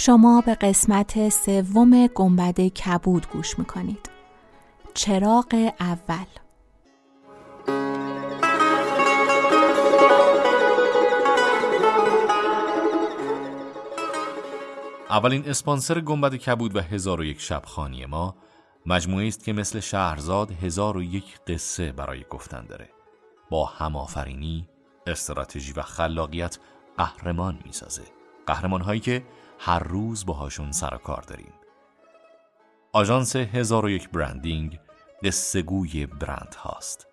شما به قسمت سوم گنبد کبود گوش می‌کنید. چراغ اول. اولین اسپانسر گنبد کبود و هزار و یک شب خانی ما مجموعه است که مثل شهرزاد هزار و یک قصه برای گفتن داره. با همآفرینی، استراتژی و خلاقیت قهرمان می‌سازه. قهرمان هایی که هر روز باهاشون سر و کار داریم. آژانس هزار و یک برندینگ قصهگوی برند هاست.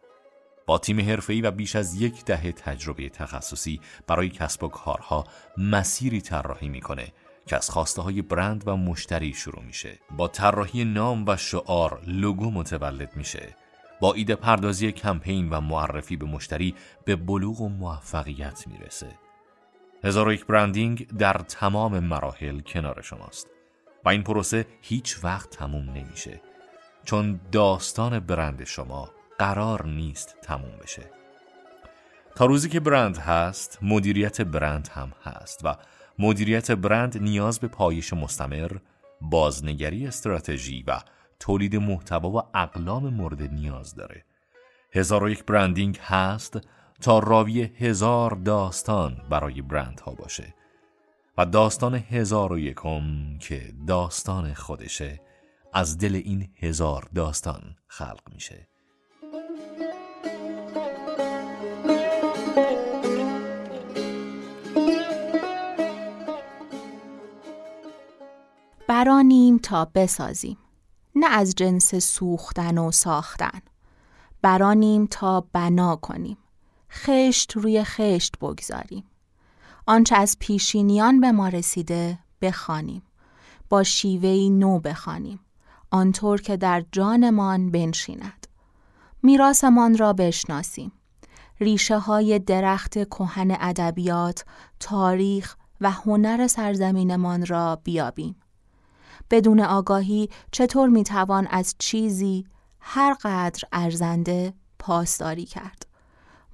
با تیم حرفه‌ای و بیش از یک دهه تجربه تخصصی برای کسب و کارها مسیری طراحی می‌کنه که از خواسته های برند و مشتری شروع میشه. با طراحی نام و شعار لوگو متولد میشه. با ایده پردازی کمپین و معرفی به مشتری به بلوغ و موفقیت می‌رسه. هزار و یک برندینگ در تمام مراحل کنار شماست و این پروسه هیچ وقت تموم نمیشه. چون داستان برند شما قرار نیست تموم بشه. تا روزی که برند هست مدیریت برند هم هست و مدیریت برند نیاز به پایش مستمر بازنگری استراتژی و تولید محتوا و اقلام مورد نیاز داره. هزار و یک برندینگ هست تا راوی هزار داستان برای برندها باشه و داستان هزار و یکم که داستان خودشه از دل این هزار داستان خلق میشه. برانیم تا بسازیم نه از جنس سوختن و ساختن. برانیم تا بنا کنیم. خشت روی خشت بگذاریم. آنچه از پیشینیان به ما رسیده بخوانیم. با شیوهی نو بخوانیم. آنطور که در جانمان بنشیند. میراثمان را بشناسیم. ریشه های درخت کهن ادبیات تاریخ و هنر سرزمینمان را بیابیم. بدون آگاهی چطور می‌توان از چیزی هر قدر ارزنده پاسداری کرد؟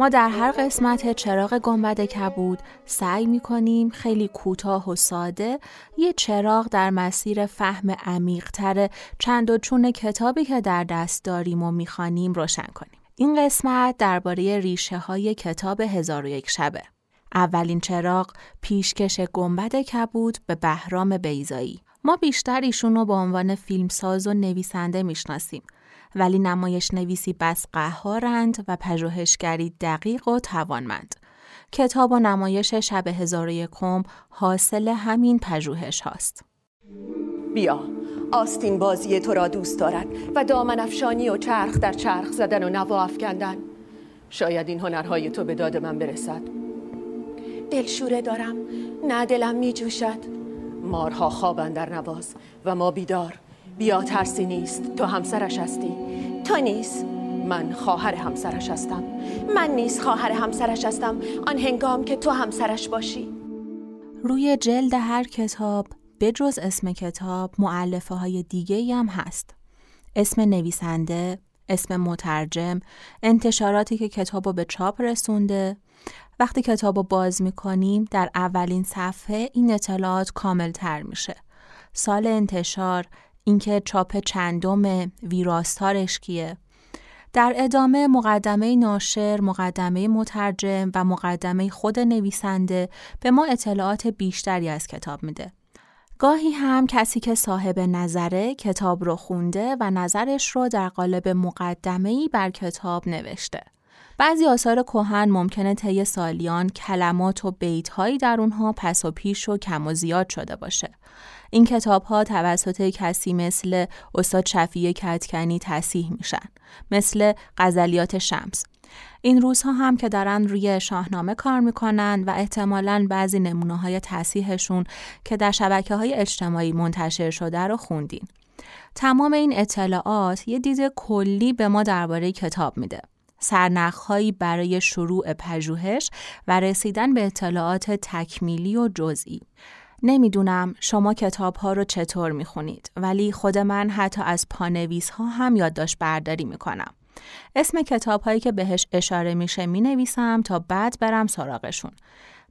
ما در هر قسمت چراغ گنبد کبود سعی می کنیم خیلی کوتاه و ساده یه چراغ در مسیر فهم عمیقتر چند و چون کتابی که در دست داریم و می‌خوانیم روشن کنیم. این قسمت درباره ریشه های کتاب هزار و یک شبه. اولین چراغ پیشکش گنبد کبود به بهرام بیزایی. ما بیشتر ایشون رو به عنوان فیلمساز و نویسنده می‌شناسیم ولی نمایش نویسی بس قهارند و پژوهشگری دقیق و توانمند. کتاب و نمایش شب هزار یکم حاصل همین پژوهش هاست. بیا آستین بازی تو را دوست دارد و دامن افشانی و چرخ در چرخ زدن و نوا افکندن شاید این هنرهای تو به داد من برسد دلشوره دارم نه دلم می جوشد مارها خوابن در نواز و ما بیدار بیا ترسی نیست. تو همسرش هستی. تو نیست من خواهر همسرش هستم. من نیست خواهر همسرش هستم. آن هنگام که تو همسرش باشی. روی جلد هر کتاب به جز اسم کتاب معلفه های دیگه هم هست. اسم نویسنده اسم مترجم انتشاراتی که کتاب رو به چاپ رسونده. وقتی کتاب رو باز می‌کنیم در اولین صفحه این اطلاعات کامل تر میشه. سال انتشار اینکه چاپ چندم ویراستارش کیه در ادامه مقدمه ناشر، مقدمه مترجم و مقدمه خود نویسنده به ما اطلاعات بیشتری از کتاب میده. گاهی هم کسی که صاحب نظره کتاب رو خونده و نظرش رو در قالب مقدمه‌ای بر کتاب نوشته. بعضی آثار کهن ممکنه طی سالیان کلمات و بیتهایی در اونها پس و پیش و کم و زیاد شده باشه. این کتاب ها توسط کسی مثل استاد شفیع کتکنی تصیح میشن مثل غزلیات شمس این روزها هم که دارن روی شاهنامه کار می‌کنن و احتمالا بعضی نمونه های تصیحشون که در شبکه های اجتماعی منتشر شده رو خوندین. تمام این اطلاعات یه دید کلی به ما درباره کتاب میده. سرنخهایی برای شروع پژوهش و رسیدن به اطلاعات تکمیلی و جزئی. نمی‌دونم شما کتاب ها رو چطور می‌خونید ولی خود من حتی از پانویس ها هم یادداشت برداری می‌کنم. اسم کتاب هایی که بهش اشاره میشه می نویسم تا بعد برم سراغشون.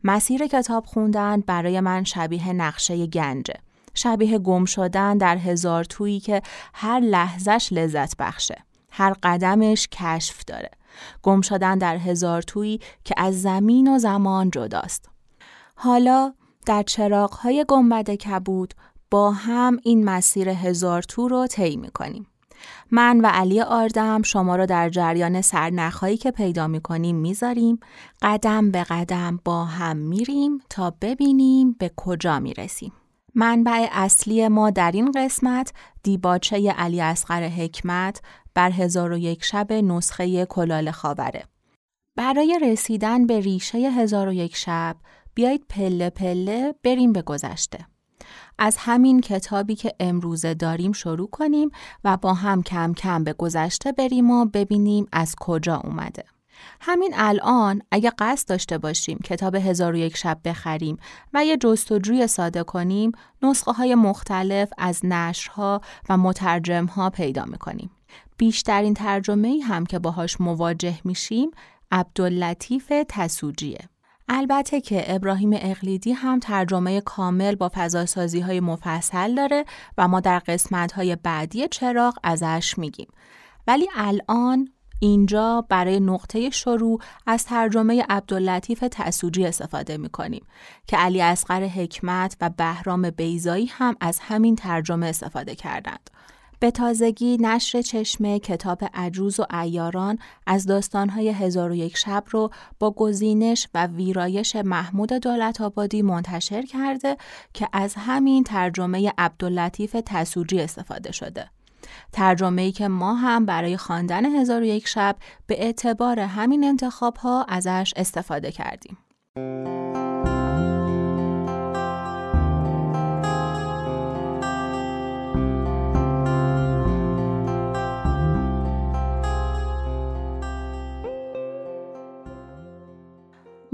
مسیر کتاب خوندن برای من شبیه نقشه گنجه. شبیه گم شدن در هزار تویی که هر لحظش لذت بخشه. هر قدمش کشف داره. گم شدن در هزار تویی که از زمین و زمان جداست. حالا در های گنبد کبود با هم این مسیر هزار تو رو طی می‌کنیم. من و علی آردم شما را در جریان سرنخهایی که پیدا می کنیم می‌ذاریم قدم به قدم با هم میریم تا ببینیم به کجا می‌رسیم. منبع اصلی ما در این قسمت دیباچه علی اصغر حکمت بر هزار و یک شب نسخه کلال خاوره. برای رسیدن به ریشه هزار و یک شب بیایید پله پله بریم به گذشته. از همین کتابی که امروزه داریم شروع کنیم و با هم کم کم به گذشته بریم و ببینیم از کجا اومده. همین الان اگه قصد داشته باشیم کتاب هزار و یک شب بخریم و یه جستجوی ساده کنیم نسخه های مختلف از نشرها و مترجمها پیدا می‌کنیم. بیشترین ترجمه هم که باهاش مواجه میشیم عبداللطیف تسوجیه. البته که ابراهیم اقلیدی هم ترجمه کامل با فضاسازی های مفصل داره و ما در قسمت های بعدی چراغ ازش میگیم. ولی الان اینجا برای نقطه شروع از ترجمه عبداللطیف تسوجی استفاده می کنیم که علی اصغر حکمت و بهرام بیزایی هم از همین ترجمه استفاده کردند. به تازگی نشر چشمه کتاب عجوز و ایاران از داستانهای هزار و یک شب رو با گزینش و ویرایش محمود دولت آبادی منتشر کرده که از همین ترجمه عبداللطیف تسوجی استفاده شده. ترجمه ای که ما هم برای خواندن هزار و یک شب به اعتبار همین انتخاب ها ازش استفاده کردیم.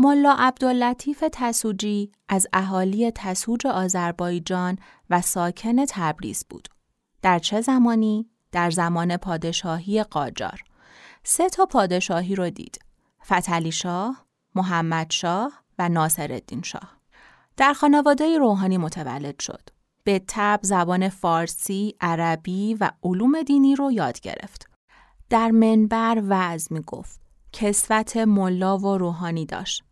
ملا عبداللطیف تسوجی از اهالی تسوج آذربایجان و ساکن تبریز بود. در چه زمانی؟ در زمان پادشاهی قاجار. سه تا پادشاهی رو دید. فتلی شاه، محمد شاه و ناصر الدین شاه. در خانواده روحانی متولد شد. به تب زبان فارسی، عربی و علوم دینی رو یاد گرفت. در منبر وعظ می گفت. کسوت ملا و روحانی داشت.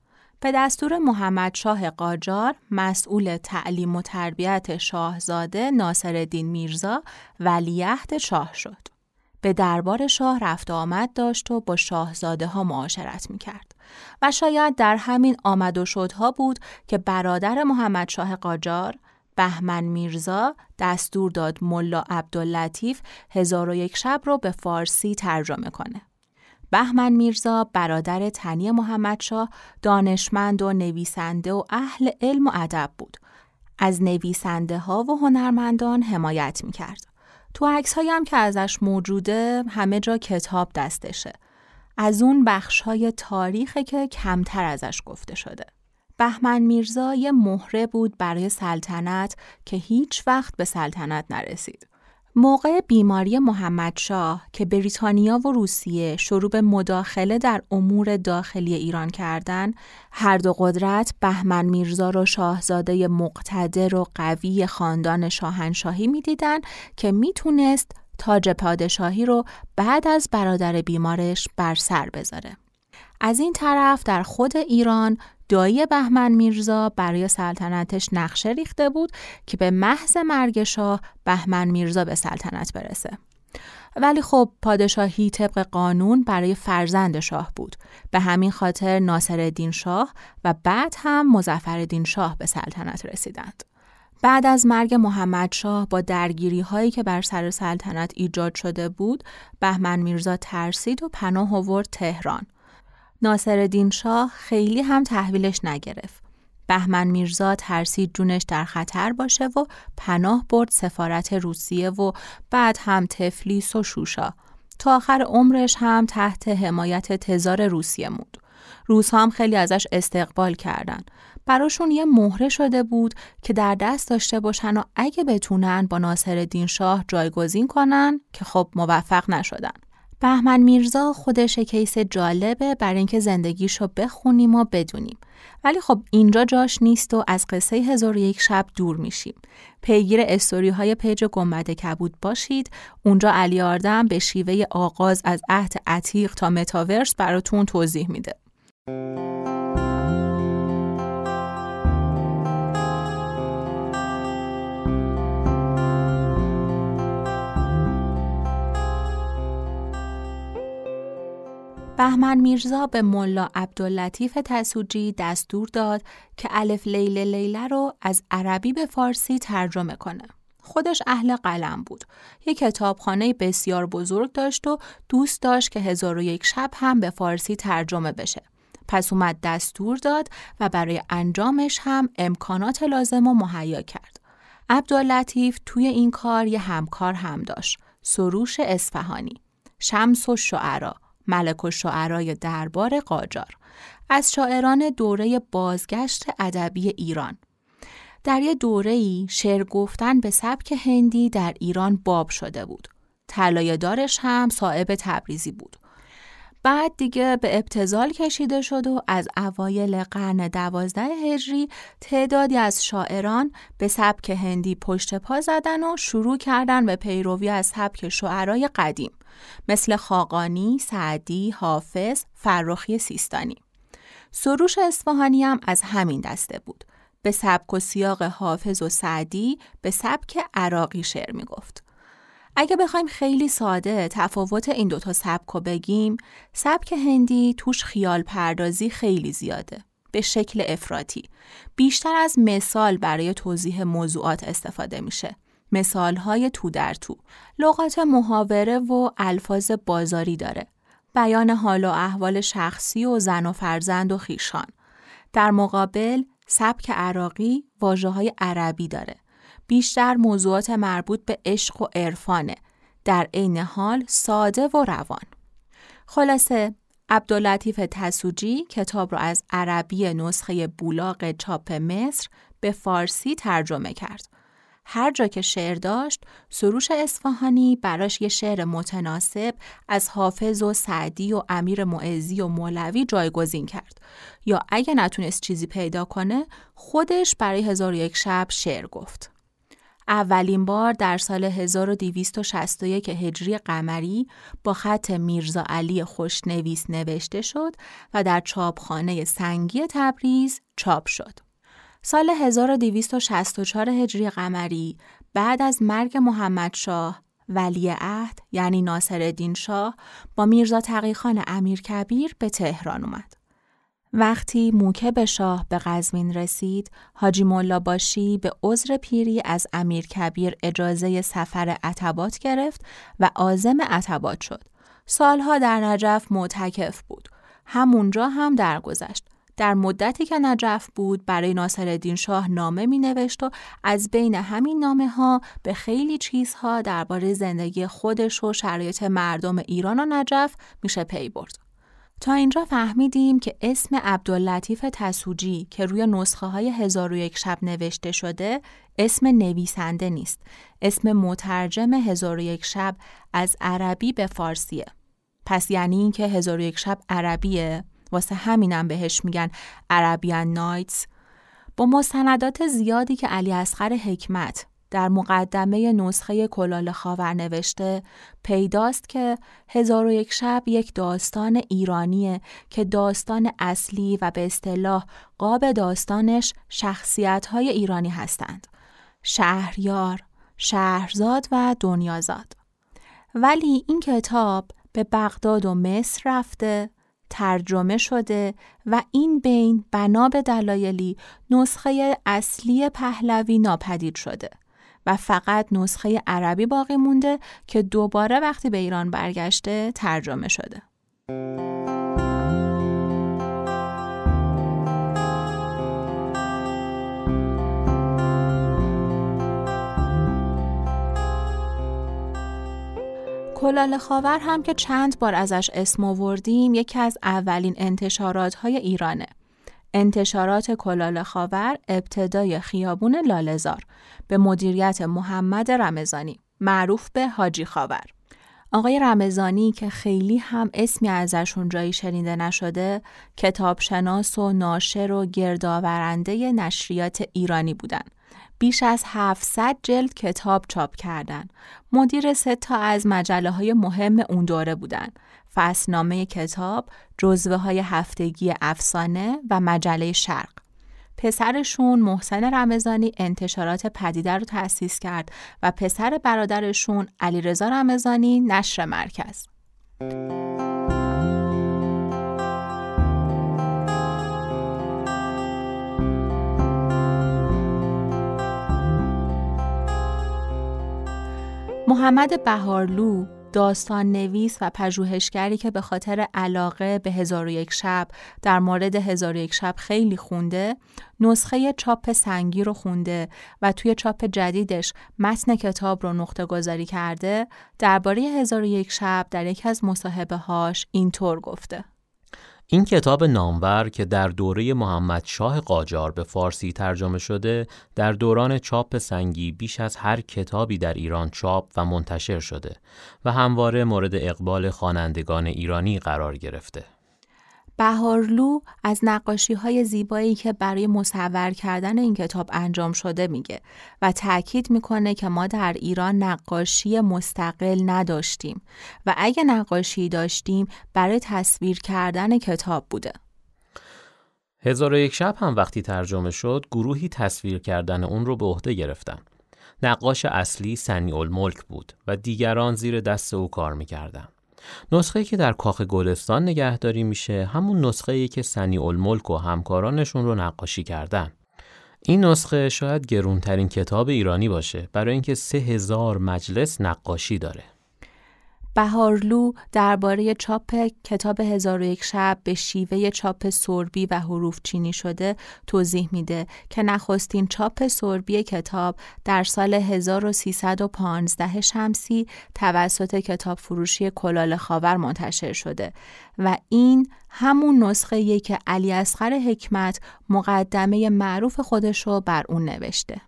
به دستور محمد شاه قاجار مسئول تعلیم و تربیت شاهزاده ناصرالدین میرزا ولیعهد شاه شد. به دربار شاه رفت آمد داشت و با شاهزاده ها معاشرت می کرد. و شاید در همین آمد و شدها بود که برادر محمد شاه قاجار بهمن میرزا دستور داد ملا عبداللطیف هزار و یک شب رو به فارسی ترجمه کنه. بهمن میرزا برادر تنی محمدشاه دانشمند و نویسنده و اهل علم و ادب بود. از نویسنده ها و هنرمندان حمایت می کرد. تو عکس هم که ازش موجوده همه جا کتاب دستشه. از اون بخش های تاریخه که کمتر ازش گفته شده. بهمن میرزا یه مهره بود برای سلطنت که هیچ وقت به سلطنت نرسید. موقع بیماری محمد شاه که بریتانیا و روسیه شروع به مداخله در امور داخلی ایران کردند، هر دو قدرت بهمن میرزا را شاهزاده مقتدر و قوی خاندان شاهنشاهی می‌دیدند که می‌تونست تاج پادشاهی رو بعد از برادر بیمارش بر سر بذاره. از این طرف در خود ایران دایی بهمن میرزا برای سلطنتش نقشه ریخته بود که به محض مرگ شاه بهمن میرزا به سلطنت برسه. ولی خب پادشاهی طبق قانون برای فرزند شاه بود. به همین خاطر ناصر شاه و بعد هم مزفر شاه به سلطنت رسیدند. بعد از مرگ محمد شاه با درگیری هایی که بر سر سلطنت ایجاد شده بود، بهمن میرزا ترسید و پناه آورد تهران. ناصر شاه خیلی هم تحویلش نگرفت. بهمن میرزا ترسید جونش در خطر باشه و پناه برد سفارت روسیه و بعد هم تفلیس و شوشا. تا آخر عمرش هم تحت حمایت تزار روسیه موند. روس هم خیلی ازش استقبال کردن. براشون یه مهره شده بود که در دست داشته باشن و اگه بتونن با ناصر شاه جایگزین کنن که خب موفق نشدن. بهمن میرزا خودش case جالبیه برای اینکه زندگیشو بخونیم و بدونیم. ولی خب اینجا جاش نیست و از قصه هزار یک شب دور میشیم. پیگیر استوری های page گنبد کبود باشید. اونجا علی آردم به شیوه آغاز از عهد عتیق تا متاورس براتون توضیح میده. بهمن میرزا به ملا عبداللطیف تسوجی دستور داد که الف لیل لیله رو از عربی به فارسی ترجمه کنه. خودش اهل قلم بود. یک کتابخانه بسیار بزرگ داشت و دوست داشت که هزار و یک شب هم به فارسی ترجمه بشه. پس اومد دستور داد و برای انجامش هم امکانات لازم و مهیا کرد. عبداللطیف توی این کار یه همکار هم داشت. سروش اصفهانی. شمس و شعرا ملک و شعرای دربار قاجار از شاعران دوره بازگشت ادبی ایران در یه دوره ای شعر گفتن به سبک هندی در ایران باب شده بود. طلایه دارش هم صاحب تبریزی بود. بعد دیگه به ابتزال کشیده شد و از اوایل قرن دوازده هجری تعدادی از شاعران به سبک هندی پشت پا زدن و شروع کردن به پیروی از سبک شعرای قدیم. مثل خاقانی، سعدی، حافظ، فرخی سیستانی. سروش اصفهانی هم از همین دسته بود. به سبک و سیاق حافظ و سعدی به سبک عراقی شعر می گفت. اگه بخوایم خیلی ساده تفاوت این دوتا سبک رو بگیم، سبک هندی توش خیال پردازی خیلی زیاده. به شکل افراطی. بیشتر از مثال برای توضیح موضوعات استفاده میشه. مثال های تو در تو. لغات محاوره و الفاظ بازاری داره. بیان حال و احوال شخصی و زن و فرزند و خیشان. در مقابل سبک عراقی واجه های عربی داره. بیشتر موضوعات مربوط به عشق و عرفانه. در عین حال ساده و روان. خلاصه عبداللطیف تسوجی کتاب را از عربی نسخه بولاق چاپ مصر به فارسی ترجمه کرد. هر جا که شعر داشت سروش اصفهانی براش یه شعر متناسب از حافظ و سعدی و امیر معزی و مولوی جایگزین کرد یا اگه نتونست چیزی پیدا کنه خودش برای هزار یک شب شعر گفت اولین بار در سال 1261 هجری قمری با خط میرزا علی خوشنویس نوشته شد و در چاپخانه سنگی تبریز چاپ شد. سال 1264 هجری قمری بعد از مرگ محمد شاه ولی عهد یعنی ناصر شاه با میرزا تقیخان امیر کبیر به تهران اومد. وقتی موکب شاه به قزمین رسید، حاجی مولا باشی به عذر پیری از امیر کبیر اجازه سفر عتبات گرفت و آزم عتبات شد. سالها در نجف معتکف بود. همونجا هم درگذشت. در مدتی که نجف بود برای ناصر شاه نامه می نوشت و از بین همین نامه ها به خیلی چیزها درباره زندگی خودش و شرایط مردم ایران و نجف میشه پی برد. تا اینجا فهمیدیم که اسم عبداللطیف تسوجی که روی نسخه های هزار و یک شب نوشته شده اسم نویسنده نیست. اسم مترجم هزار و یک شب از عربی به فارسیه. پس یعنی اینکه هزار و یک شب عربیه واسه همینم بهش میگن عربیان نایتس با مستندات زیادی که علی اصغر حکمت در مقدمه نسخه کلال خاور نوشته پیداست که هزار و یک شب یک داستان ایرانیه که داستان اصلی و به اصطلاح قاب داستانش شخصیت های ایرانی هستند. شهریار، شهرزاد و دنیازاد. ولی این کتاب به بغداد و مصر رفته ترجمه شده و این بین بنا به دلایلی نسخه اصلی پهلوی ناپدید شده و فقط نسخه عربی باقی مونده که دوباره وقتی به ایران برگشته ترجمه شده. کلال خاور هم که چند بار ازش اسم آوردیم یکی از اولین انتشارات های ایرانه. انتشارات کلال خاور ابتدای خیابون لالزار به مدیریت محمد رمزانی معروف به حاجی خاور. آقای رمزانی که خیلی هم اسمی ازشون جایی شنیده نشده کتابشناس و ناشر و گردآورنده نشریات ایرانی بودن بیش از 700 جلد کتاب چاپ کردن. مدیر سه تا از مجله های مهم اون دوره بودن. فصلنامه کتاب، جزوه های هفتگی افسانه و مجله شرق. پسرشون محسن رمزانی انتشارات پدیده رو تأسیس کرد و پسر برادرشون علیرضا رمزانی نشر مرکز. محمد بهارلو داستان نویس و پژوهشگری که به خاطر علاقه به هزار و یک شب در مورد هزار و یک شب خیلی خونده نسخه چاپ سنگی رو خونده و توی چاپ جدیدش متن کتاب رو نقطه گذاری کرده درباره هزار و یک شب در یکی از مصاحبه هاش اینطور گفته. این کتاب نامور که در دوره محمد شاه قاجار به فارسی ترجمه شده در دوران چاپ سنگی بیش از هر کتابی در ایران چاپ و منتشر شده و همواره مورد اقبال خوانندگان ایرانی قرار گرفته. بهارلو از نقاشی های زیبایی که برای مصور کردن این کتاب انجام شده میگه و تاکید می‌کنه که ما در ایران نقاشی مستقل نداشتیم و اگه نقاشی داشتیم برای تصویر کردن کتاب بوده. هزار و یک شب هم وقتی ترجمه شد گروهی تصویر کردن اون رو به عهده گرفتن. نقاش اصلی سنی الملک بود و دیگران زیر دست او کار می‌کردن. نسخه که در کاخ گلستان نگهداری میشه همون نسخه ای که سنی الملک و همکارانشون رو نقاشی کردن. این نسخه شاید گرونترین کتاب ایرانی باشه برای اینکه سه هزار مجلس نقاشی داره. بهارلو درباره چاپ کتاب هزار و یک شب به شیوه چاپ سربی و حروف چینی شده توضیح میده که نخستین چاپ سربی کتاب در سال 1315 شمسی توسط کتاب فروشی کلال خاور منتشر شده و این همون نسخه که علی اصغر حکمت مقدمه معروف خودش رو بر اون نوشته.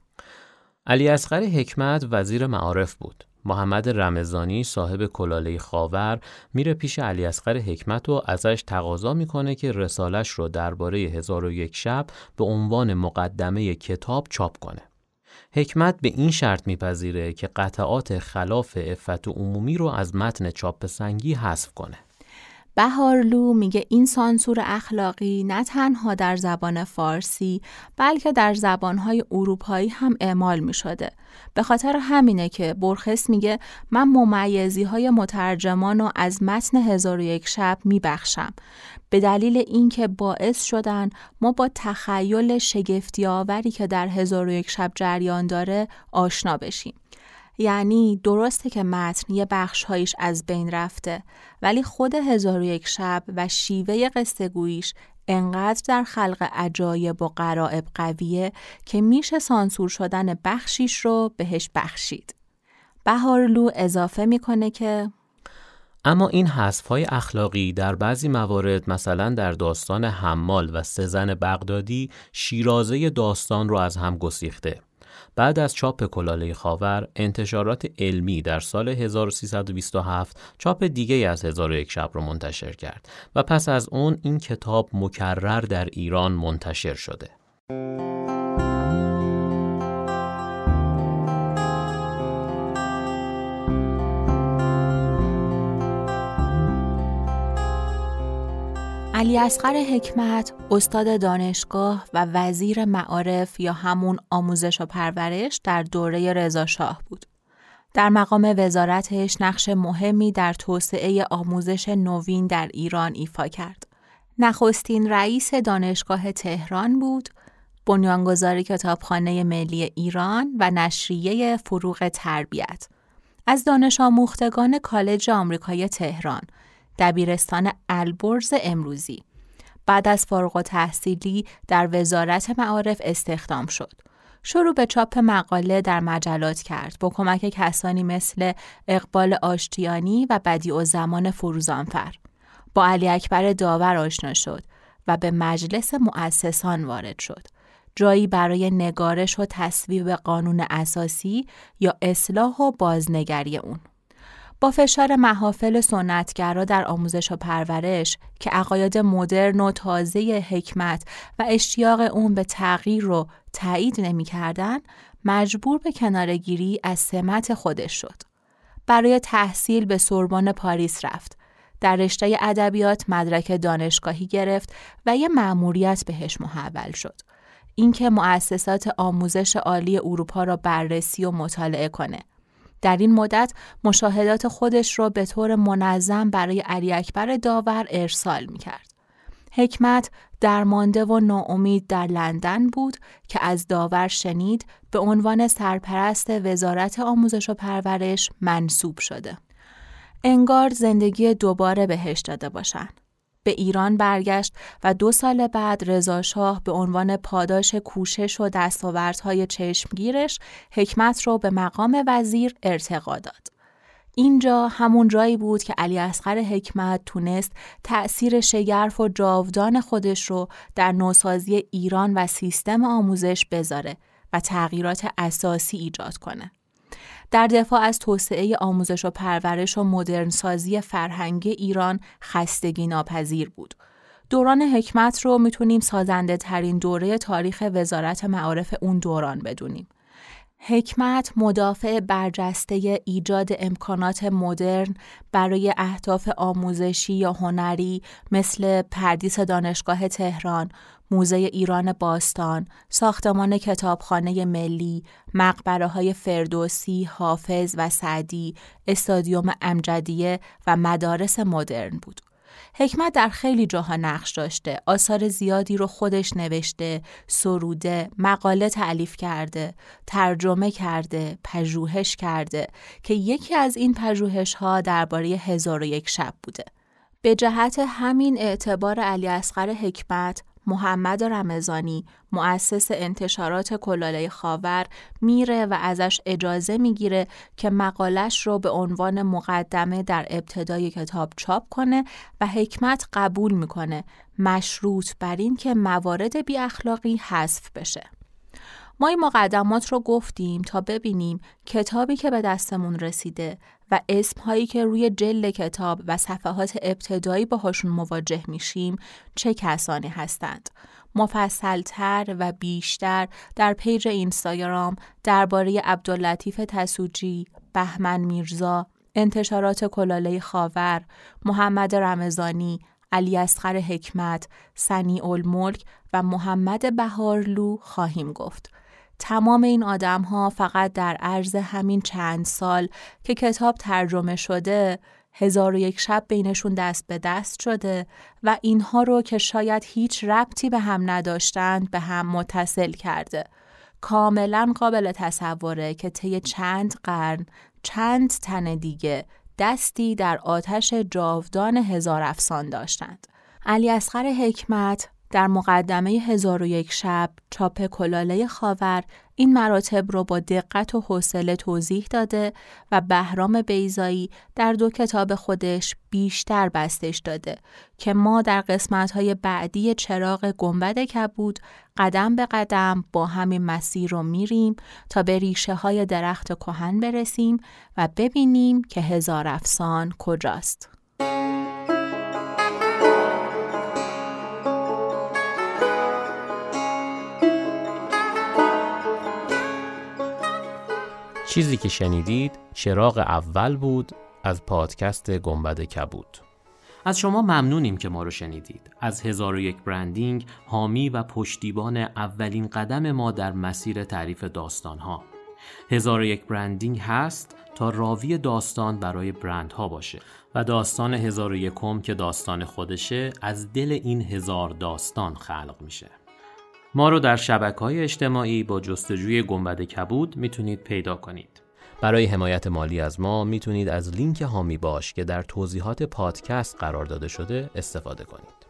علی اصغر حکمت وزیر معارف بود. محمد رمزانی صاحب کلاله خاور میره پیش علی اصغر حکمت و ازش تقاضا می‌کنه که رسالش رو درباره هزار و یک شب به عنوان مقدمه کتاب چاپ کنه. حکمت به این شرط میپذیره که قطعات خلاف افت عمومی رو از متن چاپ سنگی حذف کنه. بهارلو میگه این سانسور اخلاقی نه تنها در زبان فارسی بلکه در زبانهای اروپایی هم اعمال می. به خاطر همینه که برخس میگه من ممیزی های مترجمان رو از متن هزار و یک شب می بخشم. به دلیل اینکه باعث شدن ما با تخیل شگفتی آوری که در هزار و یک شب جریان داره آشنا بشیم. یعنی درسته که متن یه بخشهایش از بین رفته ولی خود هزار و یک شب و شیوه قصه گویش انقدر در خلق عجایب و قرائب قویه که میشه سانسور شدن بخشیش رو بهش بخشید. بهارلو اضافه می‌کنه که اما این حذف های اخلاقی در بعضی موارد مثلا در داستان حمال و سزن بغدادی شیرازه داستان رو از هم گسیخته. بعد از چاپ کلاله خاور انتشارات علمی در سال 1327 چاپ دیگه از هزار و یک شب رو منتشر کرد و پس از اون این کتاب مکرر در ایران منتشر شده. علی اصغر حکمت استاد دانشگاه و وزیر معارف یا همون آموزش و پرورش در دوره رضا شاه بود. در مقام وزارتش نقش مهمی در توسعه آموزش نوین در ایران ایفا کرد. نخستین رئیس دانشگاه تهران بود، بنیانگذار کتابخانه ملی ایران و نشریه فروغ تربیت. از دانش آموختگان کالج آمریکای تهران، دبیرستان البرز امروزی. بعد از فارغ تحصیلی در وزارت معارف استخدام شد. شروع به چاپ مقاله در مجلات کرد با کمک کسانی مثل اقبال آشتیانی و بدی و زمان فروزانفر. با علی اکبر داور آشنا شد و به مجلس مؤسسان وارد شد. جایی برای نگارش و تصویب قانون اساسی یا اصلاح و بازنگری اون. با فشار محافل سنتگرا در آموزش و پرورش که عقاید مدرن و تازه حکمت و اشتیاق اون به تغییر رو تایید نمی‌کردن مجبور به کنارگیری از سمت خودش شد. برای تحصیل به سوربن پاریس رفت. در رشته ادبیات مدرک دانشگاهی گرفت و یه مأموریت بهش محول شد. اینکه مؤسسات آموزش عالی اروپا را بررسی و مطالعه کنه. در این مدت مشاهدات خودش را به طور منظم برای علی اکبر داور ارسال می کرد. حکمت درمانده و ناامید در لندن بود که از داور شنید به عنوان سرپرست وزارت آموزش و پرورش منصوب شده. انگار زندگی دوباره بهش داده باشند. به ایران برگشت و دو سال بعد رضاشاه به عنوان پاداش کوشش و دستاوردهای چشمگیرش حکمت رو به مقام وزیر ارتقا داد. اینجا همون جایی بود که علی اصغر حکمت تونست تأثیر شگرف و جاودان خودش رو در نوسازی ایران و سیستم آموزش بذاره و تغییرات اساسی ایجاد کنه. در دفاع از توسعه آموزش و پرورش و مدرنسازی فرهنگی ایران خستگی ناپذیر بود. دوران حکمت رو می‌تونیم سازنده ترین دوره تاریخ وزارت معارف اون دوران بدونیم. حکمت مدافع برجسته ایجاد امکانات مدرن برای اهداف آموزشی یا هنری مثل پردیس دانشگاه تهران، موزه ایران باستان، ساختمان کتابخانه ملی، مقبره های فردوسی، حافظ و سعدی، استادیوم امجدیه و مدارس مدرن بود. حکمت در خیلی جاها نقش داشته، آثار زیادی رو خودش نوشته، سروده، مقاله تعلیف کرده، ترجمه کرده، پژوهش کرده که یکی از این پژوهش ها درباره هزار و یک شب بوده. به جهت همین اعتبار علی اصغر حکمت محمد رمضانی مؤسس انتشارات کلاله خاور میره و ازش اجازه می‌گیره که مقالش رو به عنوان مقدمه در ابتدای کتاب چاپ کنه و حکمت قبول می‌کنه مشروط بر این که موارد بی اخلاقی حذف بشه. ما این مقدمات رو گفتیم تا ببینیم کتابی که به دستمون رسیده و اسمهایی که روی جل کتاب و صفحات ابتدایی باهاشون مواجه میشیم چه کسانی هستند. مفصلتر و بیشتر در پیج اینستاگرام درباره عبداللطیف تسوجی، بهمن میرزا، انتشارات کلاله خاور، محمد رمضانی، علی اصغر حکمت، سنی الملک و محمد بهارلو خواهیم گفت. تمام این آدم ها فقط در عرض همین چند سال که کتاب ترجمه شده هزار و یک شب بینشون دست به دست شده و اینها رو که شاید هیچ ربطی به هم نداشتند به هم متصل کرده. کاملا قابل تصوره که طی چند قرن چند تن دیگه دستی در آتش جاودان هزار افسان داشتند. علی اصغر حکمت در مقدمه هزار و یک شب چاپ کلاله خاور این مراتب رو با دقت و حوصله توضیح داده و بهرام بیزایی در دو کتاب خودش بیشتر بستش داده که ما در قسمتهای بعدی چراغ گنبد کبود قدم به قدم با همین مسیر رو میریم تا به ریشه های درخت کهن برسیم و ببینیم که هزار افسان کجاست. چیزی که شنیدید چراغ اول بود از پادکست گنبد کبود از شما ممنونیم که ما رو شنیدید. از هزار و یک برندینگ حامی و پشتیبان اولین قدم ما در مسیر تعریف داستانها. هزار و یک برندینگ هست تا راوی داستان برای برندها باشه و داستان هزار و یکم که داستان خودشه از دل این هزار داستان خلق میشه. ما رو در شبکه های اجتماعی با جستجوی گنبد کبود می‌تونید پیدا کنید. برای حمایت مالی از ما می‌تونید از لینک هامی باش که در توضیحات پادکست قرار داده شده استفاده کنید.